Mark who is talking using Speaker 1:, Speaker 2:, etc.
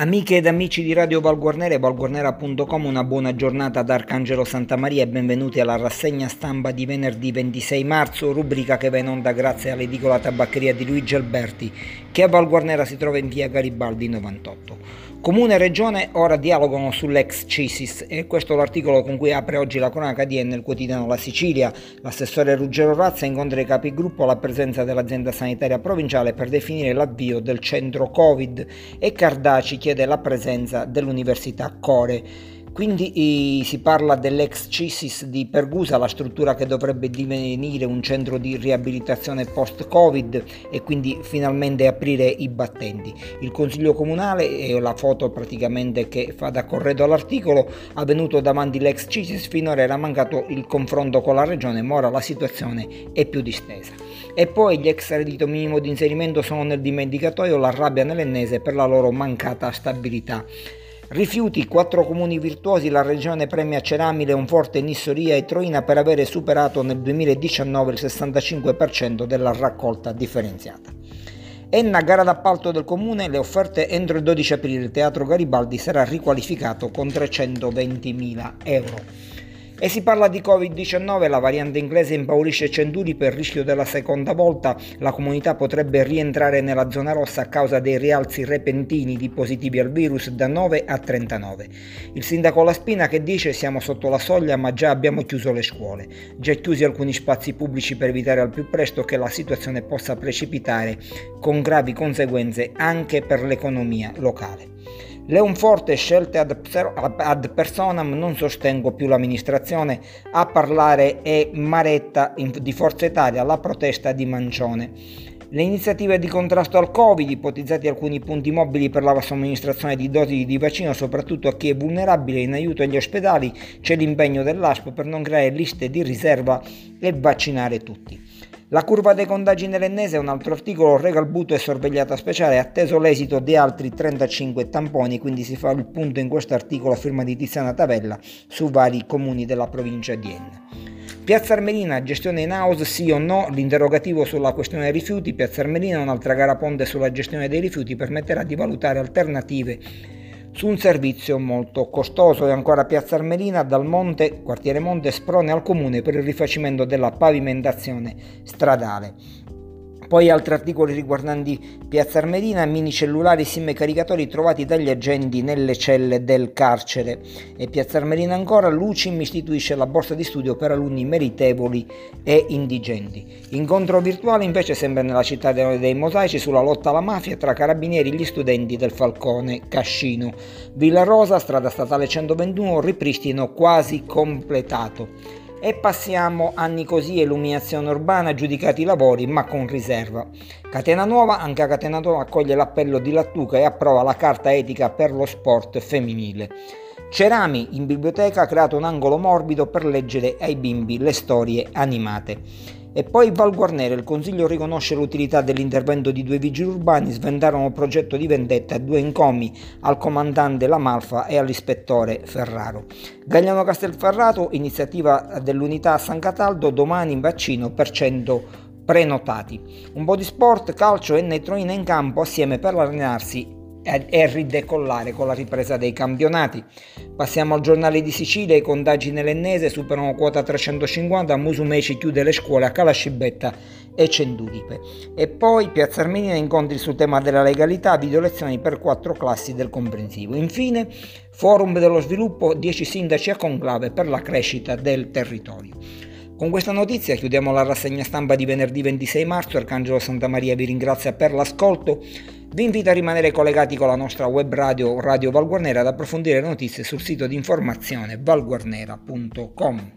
Speaker 1: Amiche ed amici di Radio Valguarnera e valguarnera.com, una buona giornata da Arcangelo Santa Maria e benvenuti alla rassegna stampa di venerdì 26 marzo, rubrica che va in onda grazie all'edicola tabaccheria di Luigi Alberti, che Valguarnera si trova in via Garibaldi 98. Comune e Regione ora dialogano sull'ex CISIS e questo è l'articolo con cui apre oggi la cronaca di nel quotidiano La Sicilia. L'assessore Ruggero Razza incontra i capigruppo alla presenza dell'azienda sanitaria provinciale per definire l'avvio del centro Covid e Cardaci chiede la presenza dell'Università Core. Quindi si parla dell'ex CISIS di Pergusa, la struttura che dovrebbe divenire un centro di riabilitazione post-Covid e quindi finalmente aprire i battenti. Il Consiglio Comunale, e la foto praticamente che fa da corredo all'articolo, ha venuto davanti l'ex CISIS, finora era mancato il confronto con la Regione, ma ora la situazione è più distesa. E poi gli ex reddito minimo di inserimento sono nel dimenticatoio, la rabbia nell'ennese per la loro mancata stabilità. Rifiuti, quattro comuni virtuosi, la regione premia Cerami, Leonforte, Nissoria e Troina per avere superato nel 2019 il 65% della raccolta differenziata. Enna, gara d'appalto del comune, le offerte entro il 12 aprile il Teatro Garibaldi sarà riqualificato con 320.000 euro. E si parla di Covid-19, la variante inglese impaurisce Centuri per rischio della seconda volta, la comunità potrebbe rientrare nella zona rossa a causa dei rialzi repentini di positivi al virus da 9 a 39. Il sindaco Laspina che dice siamo sotto la soglia ma già abbiamo chiuso le scuole, già chiusi alcuni spazi pubblici per evitare al più presto che la situazione possa precipitare con gravi conseguenze anche per l'economia locale. Leonforte scelte ad, ad personam, non sostengo più l'amministrazione, a parlare è Maretta di Forza Italia, la protesta di Mancione. Le iniziative di contrasto al Covid, ipotizzati alcuni punti mobili per la somministrazione di dosi di vaccino soprattutto a chi è vulnerabile in aiuto agli ospedali, c'è l'impegno dell'ASP per non creare liste di riserva e vaccinare tutti. La curva dei contagi nell'ennese è un altro articolo, Regalbuto è sorvegliata speciale, atteso l'esito di altri 35 tamponi, quindi si fa il punto in questo articolo a firma di Tiziana Tavella su vari comuni della provincia di Enna. Piazza Armerina, gestione in house sì o no, l'interrogativo sulla questione rifiuti, Piazza Armerina un'altra gara ponte sulla gestione dei rifiuti permetterà di valutare alternative su un servizio molto costoso e ancora Piazza Armerina dal Monte, quartiere Monte, sprone al comune per il rifacimento della pavimentazione stradale. Poi altri articoli riguardanti Piazza Armerina, mini cellulari SIM caricatori trovati dagli agenti nelle celle del carcere. E Piazza Armerina ancora, Lucim istituisce la borsa di studio per alunni meritevoli e indigenti. Incontro virtuale invece sempre nella città dei mosaici sulla lotta alla mafia tra carabinieri e gli studenti del Falcone Cascino. Villa Rosa, strada statale 121, ripristino quasi completato. E passiamo anni così, illuminazione urbana, giudicati i lavori ma con riserva. Catena Nuova, anche a Catena Nuova accoglie l'appello di Lattuca e approva la carta etica per lo sport femminile. Cerami in biblioteca ha creato un angolo morbido per leggere ai bimbi le storie animate. E poi Val Guarnero, il Consiglio riconosce l'utilità dell'intervento di due vigili urbani, svendarono un progetto di vendetta a due incomi, al comandante Lamalfa e all'ispettore Ferraro. Gagliano Castelferrato, iniziativa dell'unità San Cataldo, domani in vaccino per 100 prenotati. Un po' di sport, calcio e netroina in campo assieme per allenarsi e ridecollare con la ripresa dei campionati. Passiamo al giornale di Sicilia, i contagi nell'Ennese superano quota 350, Musumeci chiude le scuole a Calascibetta e Cenduripe. E poi Piazza Armenina incontri sul tema della legalità, video lezioni per quattro classi del comprensivo. Infine, Forum dello sviluppo, 10 sindaci a conclave per la crescita del territorio. Con questa notizia chiudiamo la rassegna stampa di venerdì 26 marzo. Arcangelo Santa Maria vi ringrazia per l'ascolto. Vi invito a rimanere collegati con la nostra web radio Radio Valguarnera ad approfondire le notizie sul sito di informazione valguarnera.com.